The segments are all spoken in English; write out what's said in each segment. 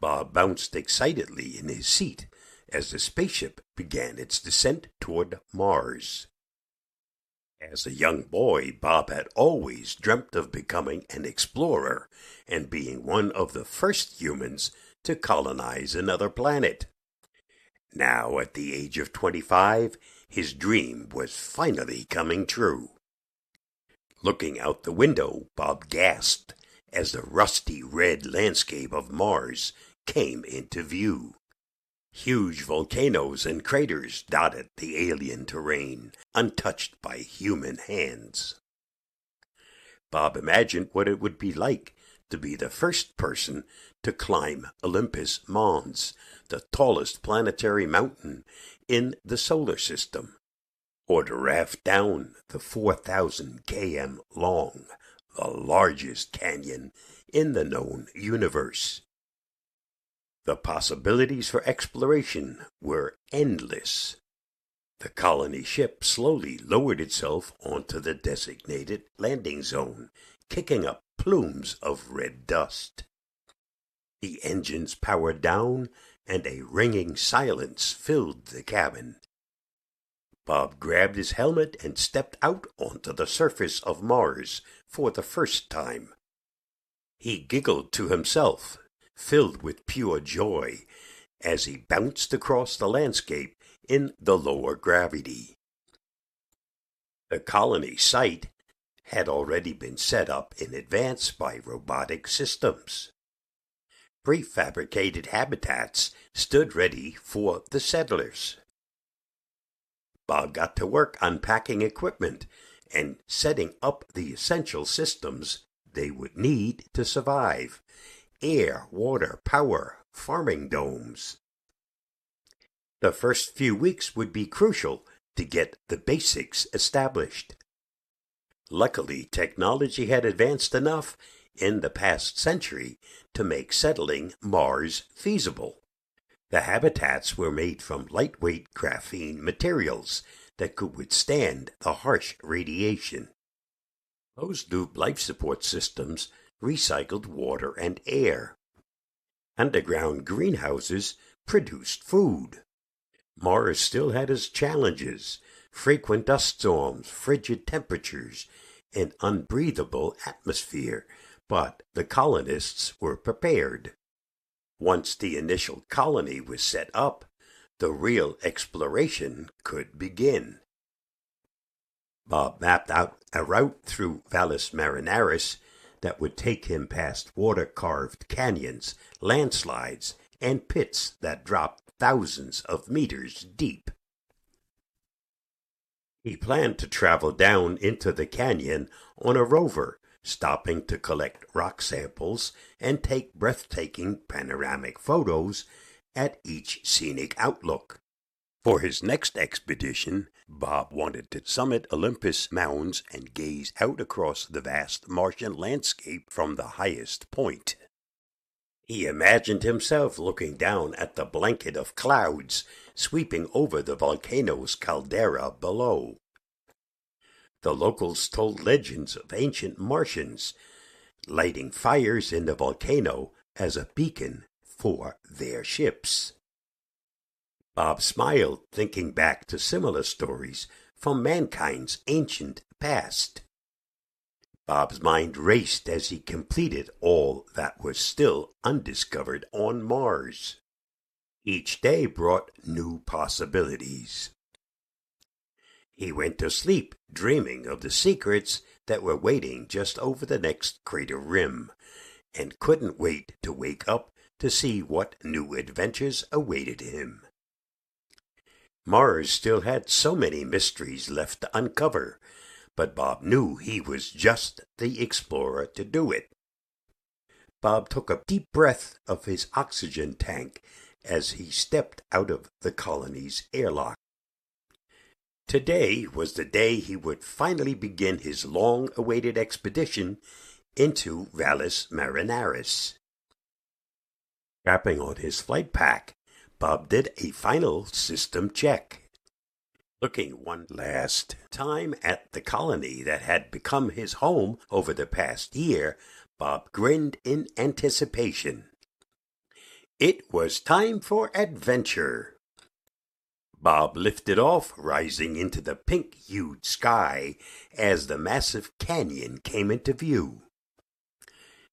Bob bounced excitedly in his seat as the spaceship began its descent toward Mars. As a young boy, Bob had always dreamt of becoming an explorer and being one of the first humans to colonize another planet. Now, at the age of 25, his dream was finally coming true. Looking out the window, Bob gasped as the rusty red landscape of Mars came into view. Huge volcanoes and craters dotted the alien terrain, untouched by human hands. Bob imagined what it would be like to be the first person to climb Olympus Mons, the tallest planetary mountain in the solar system, or to raft down the 4,000 km long, the largest canyon in the known universe. The possibilities for exploration were endless. The colony ship slowly lowered itself onto the designated landing zone, kicking up plumes of red dust. The engines powered down, and a ringing silence filled the cabin. Bob grabbed his helmet and stepped out onto the surface of Mars for the first time. He giggled to himself filled with pure joy as he bounced across the landscape in the lower gravity. The colony site had already been set up in advance by robotic systems. Prefabricated habitats stood ready for the settlers. Bob got to work unpacking equipment and setting up the essential systems they would need to survive air, water, power, farming domes. The first few weeks would be crucial to get the basics established. Luckily, technology had advanced enough in the past century to make settling Mars feasible. The habitats were made from lightweight graphene materials that could withstand the harsh radiation. Closed loop life support systems recycled water and air. Underground greenhouses produced food. Mars still had its challenges frequent dust storms, frigid temperatures, an unbreathable atmosphere, but the colonists were prepared. Once the initial colony was set up, the real exploration could begin. Bob mapped out a route through Valles Marineris that would take him past water carved canyons, landslides, and pits that dropped thousands of meters deep. He planned to travel down into the canyon on a rover, stopping to collect rock samples and take breathtaking panoramic photos at each scenic outlook. For his next expedition, Bob wanted to summit Olympus Mons and gaze out across the vast Martian landscape from the highest point. He imagined himself looking down at the blanket of clouds sweeping over the volcano's caldera below. The locals told legends of ancient Martians lighting fires in the volcano as a beacon for their ships. Bob smiled, thinking back to similar stories from mankind's ancient past. Bob's mind raced as he completed all that was still undiscovered on Mars. Each day brought new possibilities. He went to sleep dreaming of the secrets that were waiting just over the next crater rim, and couldn't wait to wake up to see what new adventures awaited him. Mars still had so many mysteries left to uncover, but Bob knew he was just the explorer to do it. Bob took a deep breath of his oxygen tank as he stepped out of the colony's airlock. Today was the day he would finally begin his long awaited expedition into Valles Marineris. Strapping on his flight pack, Bob did a final system check. Looking one last time at the colony that had become his home over the past year, Bob grinned in anticipation. It was time for adventure. Bob lifted off, rising into the pink hued sky as the massive canyon came into view.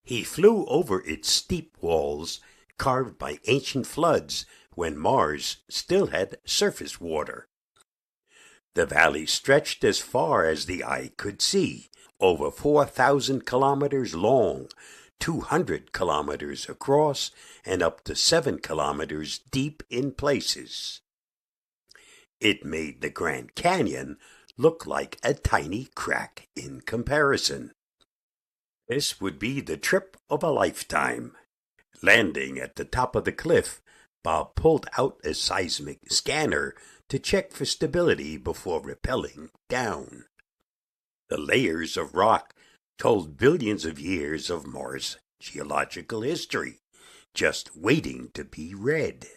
He flew over its steep walls, carved by ancient floods when Mars still had surface water. The valley stretched as far as the eye could see, over 4,000 kilometers long, 200 kilometers across, and up to 7 kilometers deep in places. It made the Grand Canyon look like a tiny crack in comparison. This would be the trip of a lifetime. Landing at the top of the cliff, Bob pulled out a seismic scanner to check for stability before rappelling down. The layers of rock told billions of years of Mars' geological history, just waiting to be read.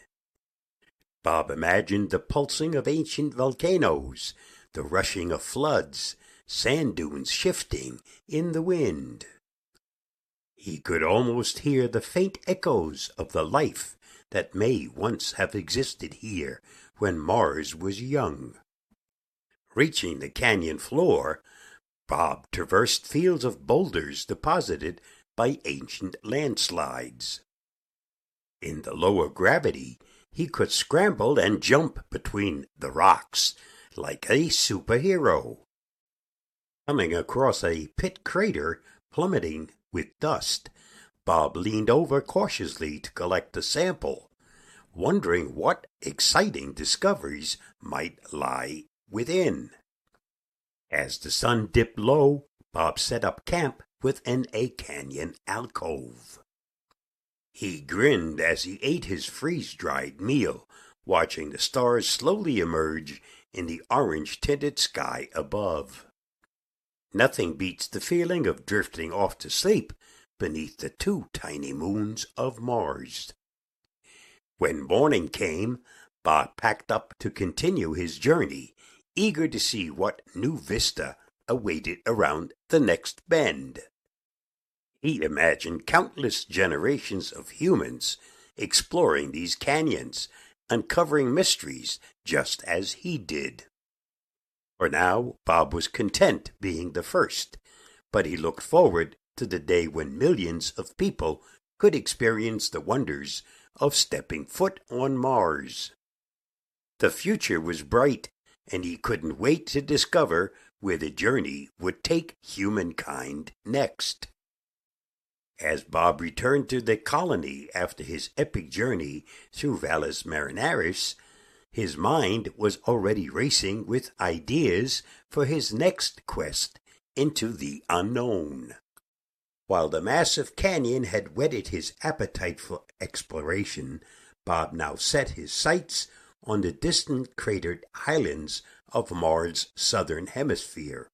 Bob imagined the pulsing of ancient volcanoes, the rushing of floods, sand dunes shifting in the wind. He could almost hear the faint echoes of the life that may once have existed here when Mars was young. Reaching the canyon floor, Bob traversed fields of boulders deposited by ancient landslides. In the lower gravity, he could scramble and jump between the rocks like a superhero. Coming across a pit crater plummeting with dust, Bob leaned over cautiously to collect a sample, wondering what exciting discoveries might lie within. As the sun dipped low, Bob set up camp within a canyon alcove. He grinned as he ate his freeze dried meal, watching the stars slowly emerge in the orange tinted sky above. Nothing beats the feeling of drifting off to sleep beneath the two tiny moons of Mars. When morning came, Bob packed up to continue his journey eager to see what new vista awaited around the next bend. He imagined countless generations of humans exploring these canyons, uncovering mysteries just as he did. For now, Bob was content being the first, but he looked forward to the day when millions of people could experience the wonders of stepping foot on Mars. The future was bright and he couldn't wait to discover where the journey would take humankind next. As Bob returned to the colony after his epic journey through Valles Marineris, his mind was already racing with ideas for his next quest into the unknown. While the massive canyon had whetted his appetite for exploration, Bob now set his sights on the distant cratered highlands of Mars' southern hemisphere.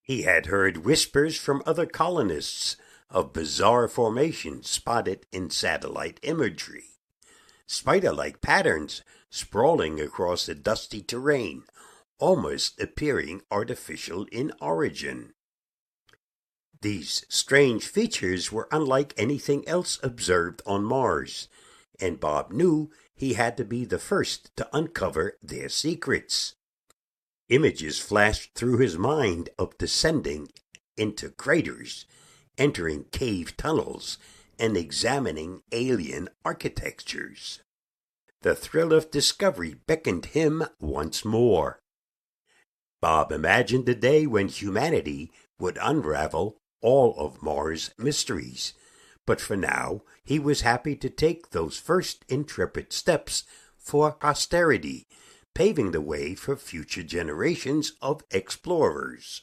He had heard whispers from other colonists of bizarre formations spotted in satellite imagery, spider like patterns sprawling across the dusty terrain, almost appearing artificial in origin. These strange features were unlike anything else observed on Mars, and Bob knew he had to be the first to uncover their secrets. Images flashed through his mind of descending into craters, entering cave tunnels, and examining alien architectures. The thrill of discovery beckoned him once more. Bob imagined the day when humanity would unravel all of Mars' mysteries but for now he was happy to take those first intrepid steps for posterity, paving the way for future generations of explorers.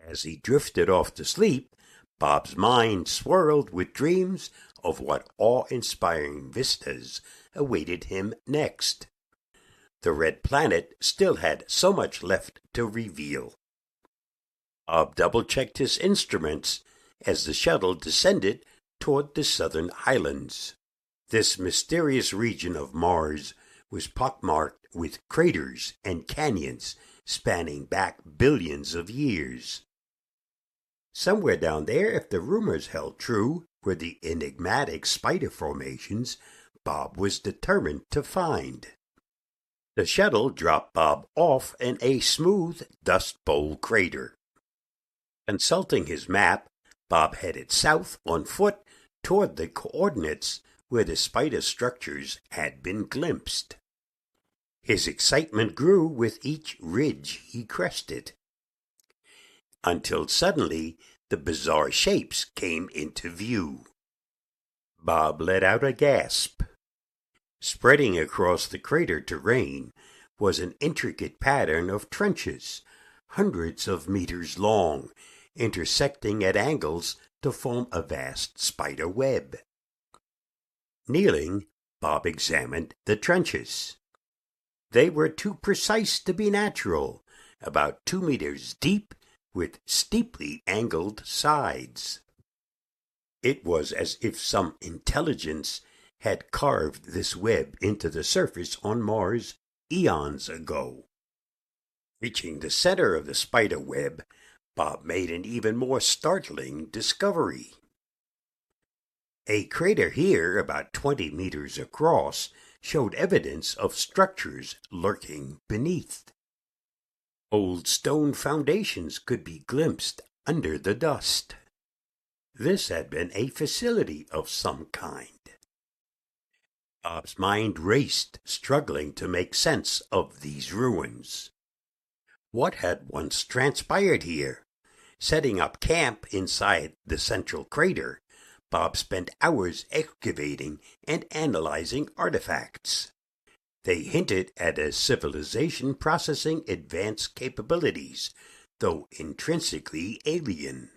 As he drifted off to sleep, Bob's mind swirled with dreams of what awe inspiring vistas awaited him next. The red planet still had so much left to reveal. Uh, Bob double checked his instruments as the shuttle descended toward the southern highlands. This mysterious region of Mars was pockmarked with craters and canyons spanning back billions of years. Somewhere down there, if the rumors held true, were the enigmatic spider formations Bob was determined to find. The shuttle dropped Bob off in a smooth Dust Bowl crater. Consulting his map, Bob headed south on foot toward the coordinates where the spider structures had been glimpsed. His excitement grew with each ridge he crested, until suddenly the bizarre shapes came into view. Bob let out a gasp. Spreading across the crater terrain was an intricate pattern of trenches, hundreds of meters long, intersecting at angles to form a vast spider web. Kneeling, Bob examined the trenches. They were too precise to be natural, about two meters deep with steeply angled sides. It was as if some intelligence had carved this web into the surface on Mars eons ago. Reaching the center of the spider web, Bob made an even more startling discovery. A crater here, about 20 meters across, showed evidence of structures lurking beneath. Old stone foundations could be glimpsed under the dust. This had been a facility of some kind. Bob's mind raced, struggling to make sense of these ruins. What had once transpired here? Setting up camp inside the central crater, Bob spent hours excavating and analyzing artifacts. They hinted at a civilization processing advanced capabilities, though intrinsically alien.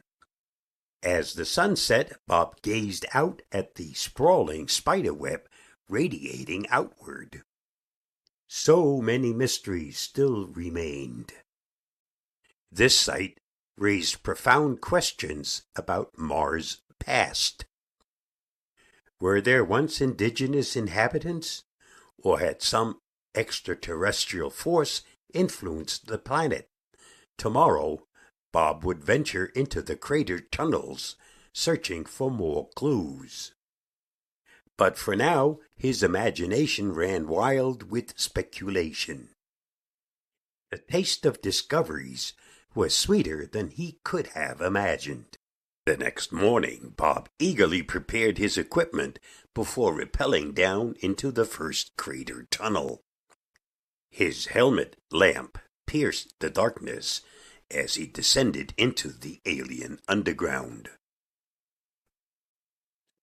As the sun set, Bob gazed out at the sprawling spiderweb radiating outward. So many mysteries still remained. This sight raised profound questions about Mars' past. Were there once indigenous inhabitants, or had some extraterrestrial force influenced the planet? Tomorrow, Bob would venture into the crater tunnels, searching for more clues. But for now, his imagination ran wild with speculation. The taste of discoveries was sweeter than he could have imagined. The next morning, Bob eagerly prepared his equipment before rappelling down into the first crater tunnel. His helmet lamp pierced the darkness as he descended into the alien underground.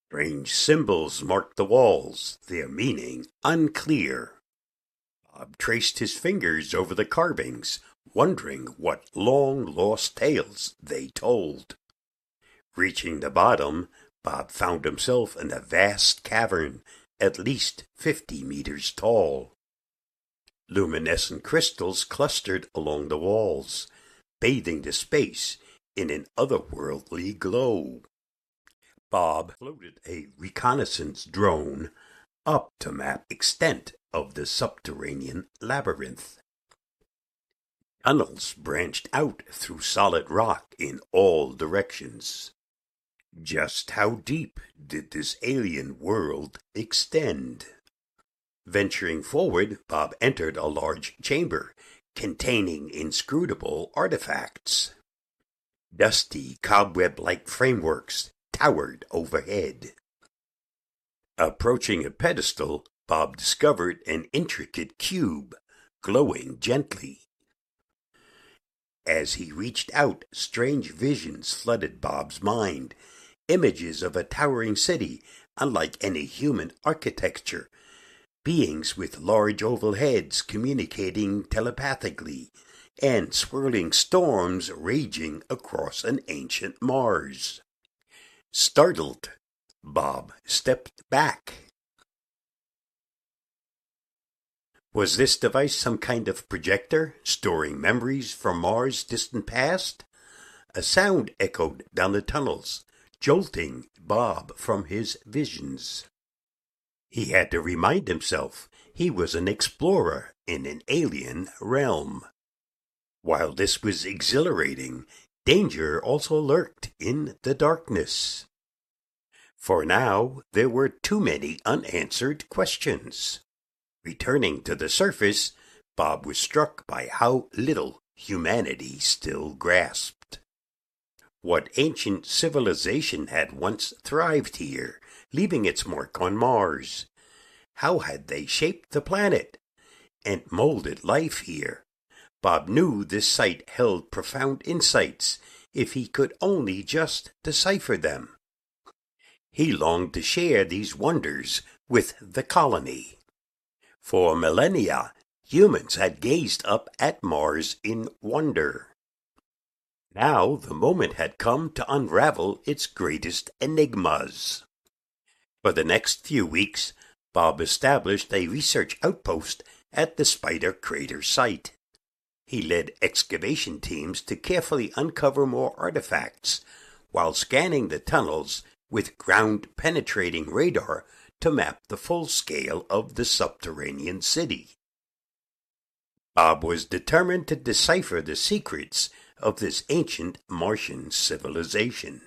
Strange symbols marked the walls, their meaning unclear. Bob traced his fingers over the carvings, wondering what long lost tales they told. Reaching the bottom, Bob found himself in a vast cavern, at least fifty meters tall. Luminescent crystals clustered along the walls, bathing the space in an otherworldly glow. Bob floated a reconnaissance drone up to map extent of the subterranean labyrinth. Tunnels branched out through solid rock in all directions. Just how deep did this alien world extend? Venturing forward, Bob entered a large chamber containing inscrutable artifacts. Dusty, cobweb like frameworks towered overhead. Approaching a pedestal, Bob discovered an intricate cube glowing gently. As he reached out, strange visions flooded Bob's mind. Images of a towering city, unlike any human architecture. Beings with large oval heads communicating telepathically, and swirling storms raging across an ancient Mars. Startled, Bob stepped back Was this device some kind of projector, storing memories from Mars' distant past? A sound echoed down the tunnels, jolting Bob from his visions. He had to remind himself he was an explorer in an alien realm. While this was exhilarating, danger also lurked in the darkness. For now, there were too many unanswered questions. Returning to the surface, Bob was struck by how little humanity still grasped. What ancient civilization had once thrived here, leaving its mark on Mars? How had they shaped the planet and molded life here? Bob knew this site held profound insights if he could only just decipher them. He longed to share these wonders with the colony. For millennia, humans had gazed up at Mars in wonder. Now the moment had come to unravel its greatest enigmas. For the next few weeks, Bob established a research outpost at the Spider Crater site. He led excavation teams to carefully uncover more artifacts while scanning the tunnels with ground penetrating radar to map the full scale of the subterranean city. Bob was determined to decipher the secrets of this ancient Martian civilization.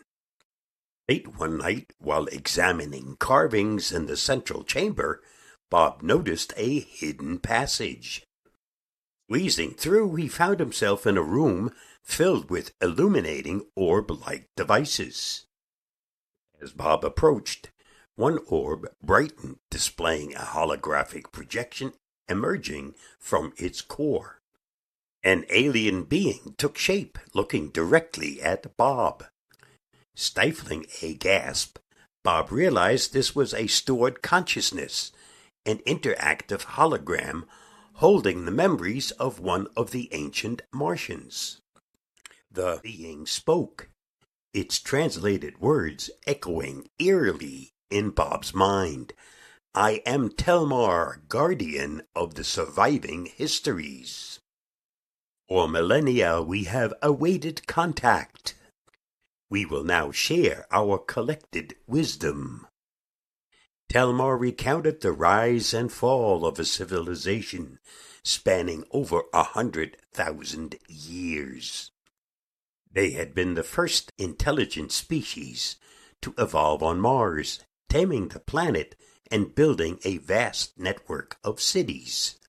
Late one night, while examining carvings in the central chamber, Bob noticed a hidden passage. Squeezing through, he found himself in a room filled with illuminating orb like devices. As Bob approached, one orb brightened, displaying a holographic projection emerging from its core. An alien being took shape, looking directly at Bob. Stifling a gasp, Bob realized this was a stored consciousness, an interactive hologram holding the memories of one of the ancient Martians. The being spoke, its translated words echoing eerily in Bob's mind. I am Telmar, guardian of the surviving histories. For millennia we have awaited contact. We will now share our collected wisdom. Telmar recounted the rise and fall of a civilization spanning over a hundred thousand years. They had been the first intelligent species to evolve on Mars, taming the planet and building a vast network of cities.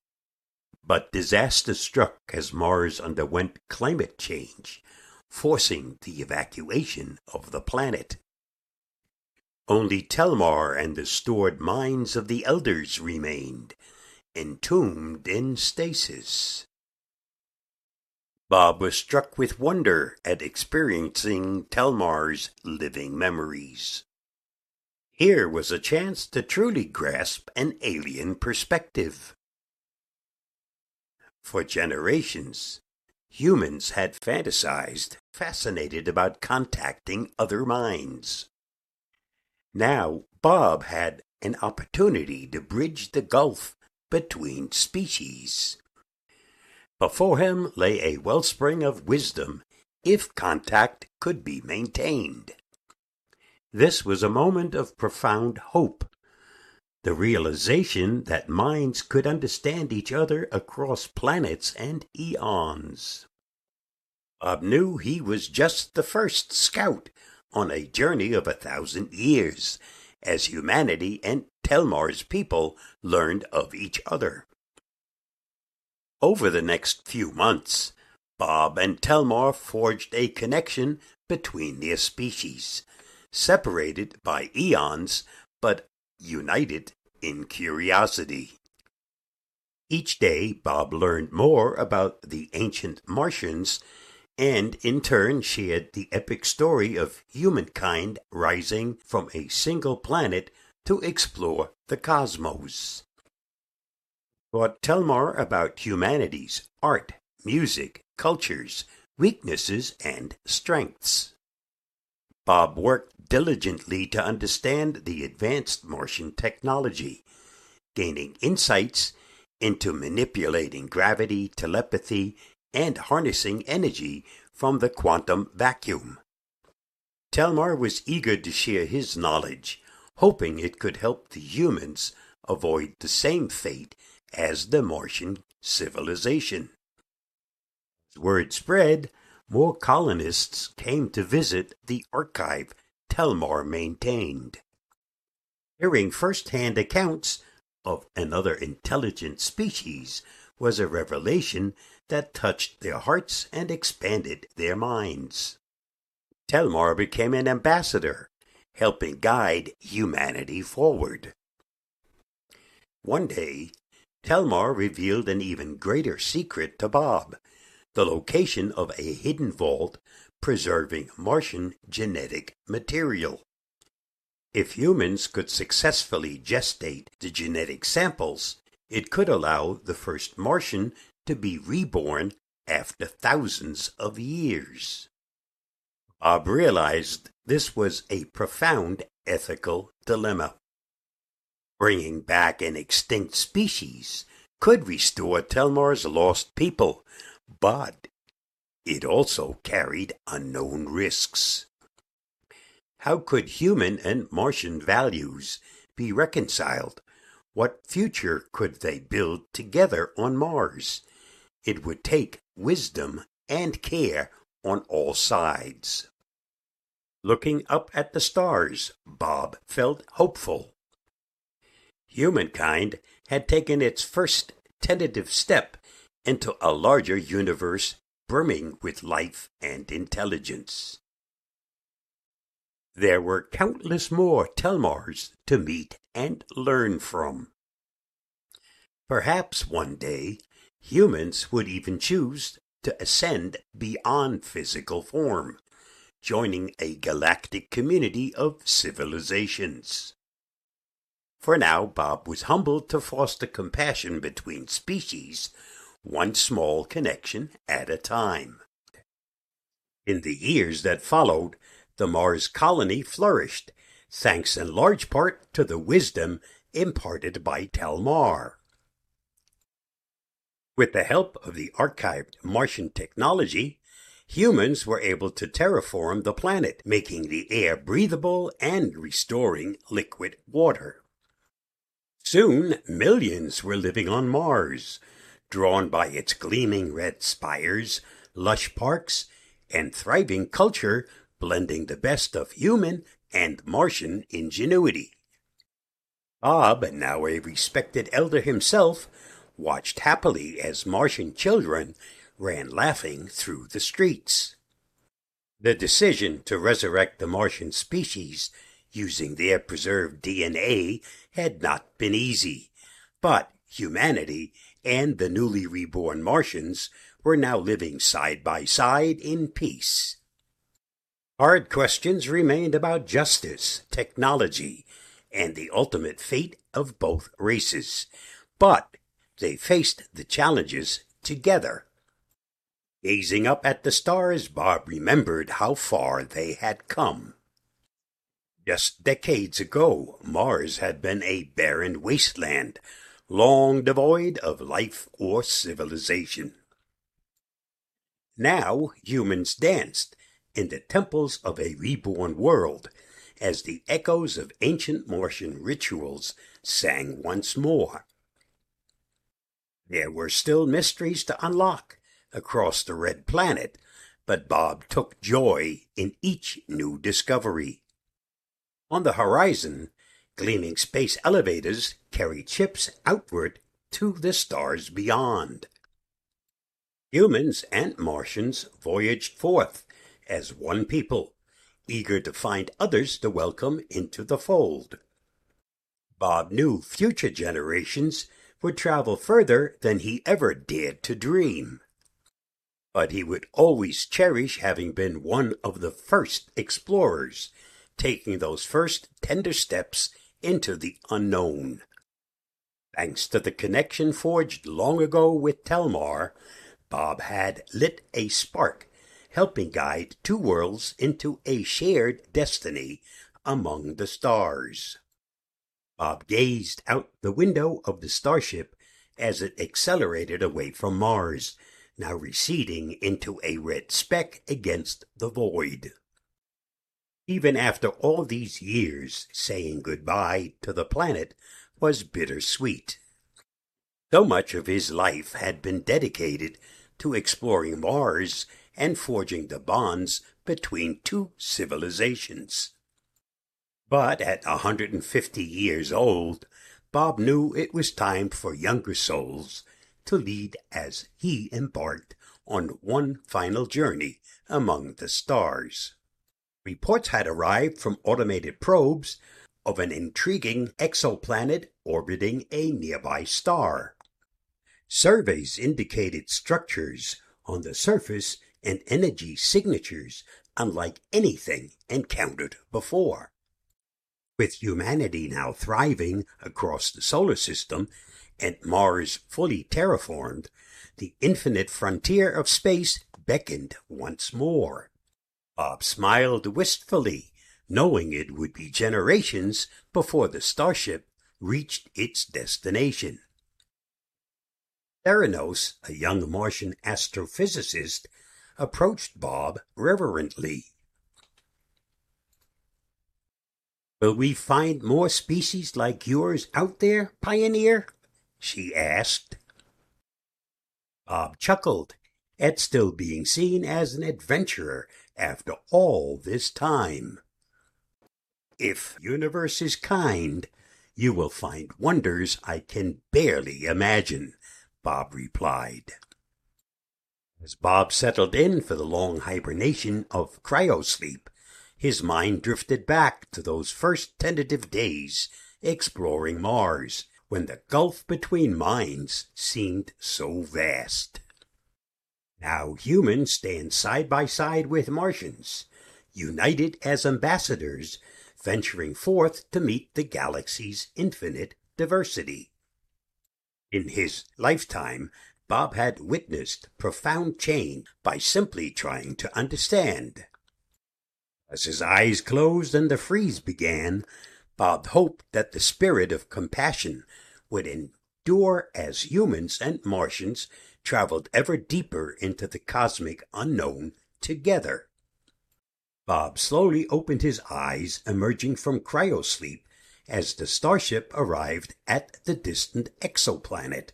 But disaster struck as Mars underwent climate change, forcing the evacuation of the planet. Only Telmar and the stored minds of the elders remained, entombed in stasis. Bob was struck with wonder at experiencing Telmar's living memories. Here was a chance to truly grasp an alien perspective. For generations, humans had fantasized, fascinated about contacting other minds. Now, Bob had an opportunity to bridge the gulf between species. Before him lay a wellspring of wisdom if contact could be maintained. This was a moment of profound hope. The realization that minds could understand each other across planets and eons. Bob knew he was just the first scout on a journey of a thousand years as humanity and Telmar's people learned of each other. Over the next few months, Bob and Telmar forged a connection between their species, separated by eons but united in curiosity. Each day, Bob learned more about the ancient Martians and in turn shared the epic story of humankind rising from a single planet to explore the cosmos. But tell more about humanity's art, music, cultures, weaknesses, and strengths. Bob worked diligently to understand the advanced Martian technology, gaining insights into manipulating gravity, telepathy, and harnessing energy from the quantum vacuum. Telmar was eager to share his knowledge, hoping it could help the humans avoid the same fate as the Martian civilization. Word spread, more colonists came to visit the archive Telmar maintained. Hearing first-hand accounts of another intelligent species was a revelation that touched their hearts and expanded their minds. Telmar became an ambassador, helping guide humanity forward. One day, Telmar revealed an even greater secret to Bob the location of a hidden vault preserving Martian genetic material. If humans could successfully gestate the genetic samples, it could allow the first Martian to be reborn after thousands of years. Bob realized this was a profound ethical dilemma. Bringing back an extinct species could restore Telmar's lost people, but it also carried unknown risks. How could human and Martian values be reconciled? What future could they build together on Mars? It would take wisdom and care on all sides. Looking up at the stars, Bob felt hopeful. Humankind had taken its first tentative step into a larger universe brimming with life and intelligence. There were countless more Telmars to meet and learn from. Perhaps one day humans would even choose to ascend beyond physical form, joining a galactic community of civilizations. For now, Bob was humbled to foster compassion between species, one small connection at a time. In the years that followed, the Mars colony flourished, thanks in large part to the wisdom imparted by Telmar. With the help of the archived Martian technology, humans were able to terraform the planet, making the air breathable and restoring liquid water. Soon, millions were living on Mars, drawn by its gleaming red spires, lush parks, and thriving culture blending the best of human and Martian ingenuity. Bob, now a respected elder himself, watched happily as Martian children ran laughing through the streets. The decision to resurrect the Martian species using their preserved DNA had not been easy, but humanity and the newly reborn Martians were now living side by side in peace. Hard questions remained about justice, technology, and the ultimate fate of both races, but they faced the challenges together. Gazing up at the stars, Bob remembered how far they had come. Just decades ago, Mars had been a barren wasteland, long devoid of life or civilization. Now humans danced in the temples of a reborn world as the echoes of ancient Martian rituals sang once more. There were still mysteries to unlock across the red planet, but Bob took joy in each new discovery. On the horizon, gleaming space elevators carry chips outward to the stars beyond. Humans and Martians voyaged forth as one people, eager to find others to welcome into the fold. Bob knew future generations would travel further than he ever dared to dream. But he would always cherish having been one of the first explorers, taking those first tender steps into the unknown. Thanks to the connection forged long ago with Telmar, Bob had lit a spark helping guide two worlds into a shared destiny among the stars. Bob gazed out the window of the starship as it accelerated away from Mars, now receding into a red speck against the void. Even after all these years, saying goodbye to the planet was bittersweet. So much of his life had been dedicated to exploring Mars and forging the bonds between two civilizations. But at a 150 years old, Bob knew it was time for younger souls to lead as he embarked on one final journey among the stars. Reports had arrived from automated probes of an intriguing exoplanet orbiting a nearby star. Surveys indicated structures on the surface and energy signatures unlike anything encountered before. With humanity now thriving across the solar system and Mars fully terraformed, the infinite frontier of space beckoned once more. Bob smiled wistfully, knowing it would be generations before the starship reached its destination. Theranos, a young Martian astrophysicist, approached Bob reverently. Will we find more species like yours out there, Pioneer? she asked. Bob chuckled at still being seen as an adventurer after all this time. If universe is kind, you will find wonders I can barely imagine, Bob replied. As Bob settled in for the long hibernation of cryosleep, his mind drifted back to those first tentative days exploring Mars, when the gulf between minds seemed so vast. Now humans stand side by side with Martians, united as ambassadors, venturing forth to meet the galaxy's infinite diversity. In his lifetime, Bob had witnessed profound change by simply trying to understand. As his eyes closed and the freeze began, Bob hoped that the spirit of compassion would endure as humans and Martians traveled ever deeper into the cosmic unknown together. Bob slowly opened his eyes, emerging from cryosleep as the starship arrived at the distant exoplanet.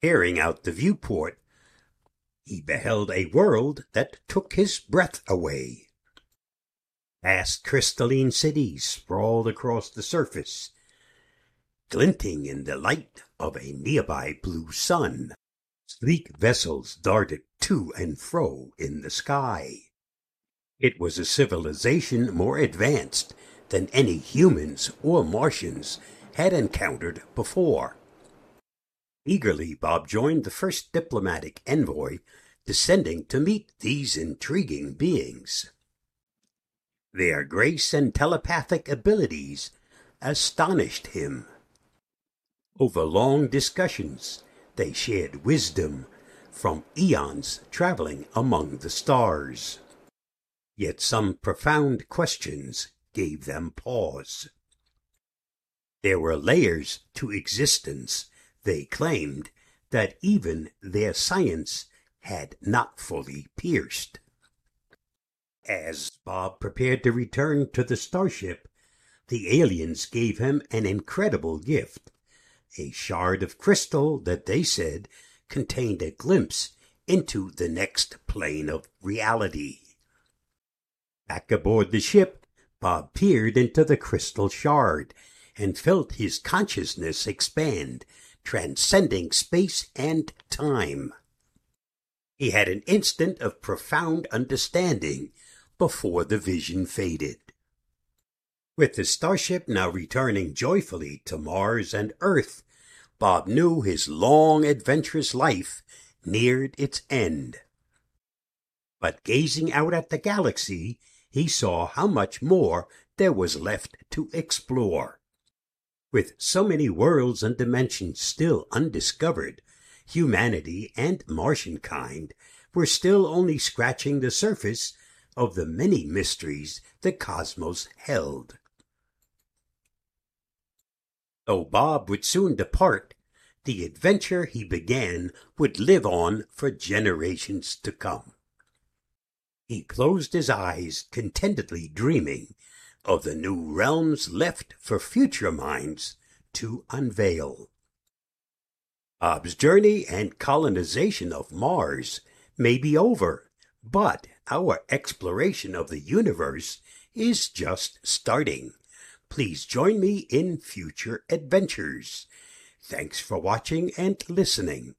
Peering out the viewport, he beheld a world that took his breath away. Vast crystalline cities sprawled across the surface, glinting in the light of a nearby blue sun. Sleek vessels darted to and fro in the sky. It was a civilization more advanced than any humans or Martians had encountered before. Eagerly, Bob joined the first diplomatic envoy descending to meet these intriguing beings. Their grace and telepathic abilities astonished him. Over long discussions, they shared wisdom from eons traveling among the stars. Yet some profound questions gave them pause. There were layers to existence, they claimed, that even their science had not fully pierced. As Bob prepared to return to the starship, the aliens gave him an incredible gift a shard of crystal that they said contained a glimpse into the next plane of reality. Back aboard the ship, Bob peered into the crystal shard and felt his consciousness expand, transcending space and time. He had an instant of profound understanding before the vision faded. With the starship now returning joyfully to Mars and Earth, Bob knew his long adventurous life neared its end. But gazing out at the galaxy, he saw how much more there was left to explore. With so many worlds and dimensions still undiscovered, humanity and Martian kind were still only scratching the surface of the many mysteries the cosmos held. Though Bob would soon depart, the adventure he began would live on for generations to come. He closed his eyes, contentedly dreaming of the new realms left for future minds to unveil. Bob's journey and colonization of Mars may be over, but our exploration of the universe is just starting. Please join me in future adventures. Thanks for watching and listening.